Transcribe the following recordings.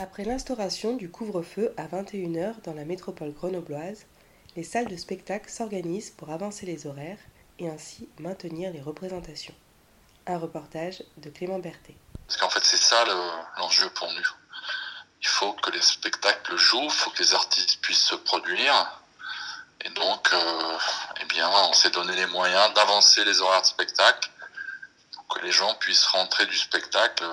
Après l'instauration du couvre-feu à 21h dans la métropole grenobloise, les salles de spectacle s'organisent pour avancer les horaires et ainsi maintenir les représentations. Un reportage de Clément Berthet. Parce qu'en fait, c'est ça l'enjeu pour nous. Il faut que les spectacles jouent, il faut que les artistes puissent se produire. Et donc, euh, eh bien, on s'est donné les moyens d'avancer les horaires de spectacle pour que les gens puissent rentrer du spectacle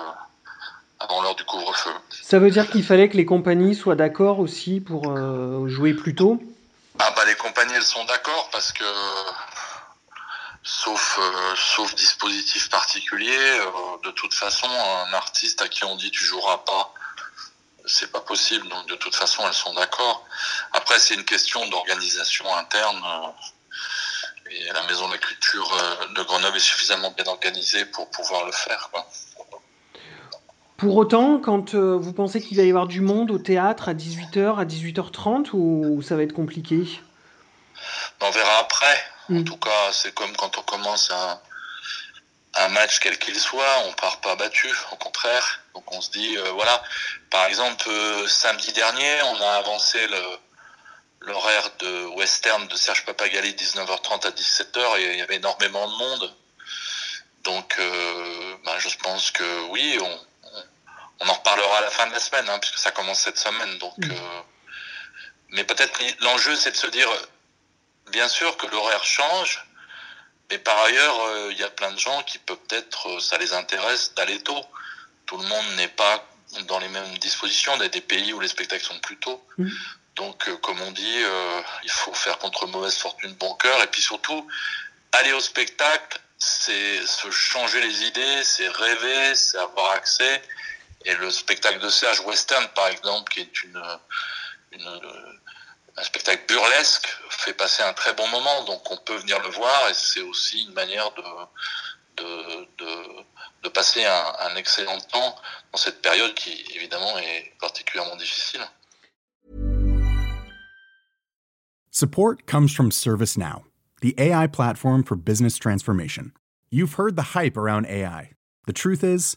avant l'heure du couvre-feu. Ça veut dire qu'il fallait que les compagnies soient d'accord aussi pour euh, jouer plus tôt? Ah bah les compagnies elles sont d'accord parce que sauf euh, sauf dispositif particulier, euh, de toute façon un artiste à qui on dit tu joueras pas, c'est pas possible. Donc de toute façon elles sont d'accord. Après c'est une question d'organisation interne. et la Maison de la Culture de Grenoble est suffisamment bien organisée pour pouvoir le faire. Quoi. Pour autant, quand euh, vous pensez qu'il va y avoir du monde au théâtre à 18h, à 18h30, ou ça va être compliqué? On verra après. En mm. tout cas, c'est comme quand on commence un, un match quel qu'il soit, on part pas battu, au contraire. Donc on se dit, euh, voilà, par exemple, euh, samedi dernier, on a avancé l'horaire de western de Serge Papagali 19h30 à 17h et il y avait énormément de monde. Donc, ben, je pense que oui, on, on en reparlera à la fin de la semaine, hein, puisque ça commence cette semaine. Donc, mm. euh, mais peut-être l'enjeu, c'est de se dire, bien sûr que l'horaire change, mais par ailleurs, euh, il y a plein de gens qui peut-être euh, ça les intéresse d'aller tôt. Tout le monde n'est pas dans les mêmes dispositions. Il y a des pays où les spectacles sont plus tôt. Mm. Donc, comme on dit, il faut faire contre mauvaise fortune bon cœur. Et puis surtout, aller au spectacle, c'est se changer les idées, c'est rêver, c'est avoir accès et le spectacle de Serge Western, par exemple, qui est une, un spectacle burlesque, fait passer un très bon moment. Donc on peut venir le voir et c'est aussi une manière de, passer un, un excellent temps dans cette période qui, évidemment, est particulièrement difficile. Support comes from ServiceNow, the AI platform for business transformation. You've heard the hype around AI. The truth is,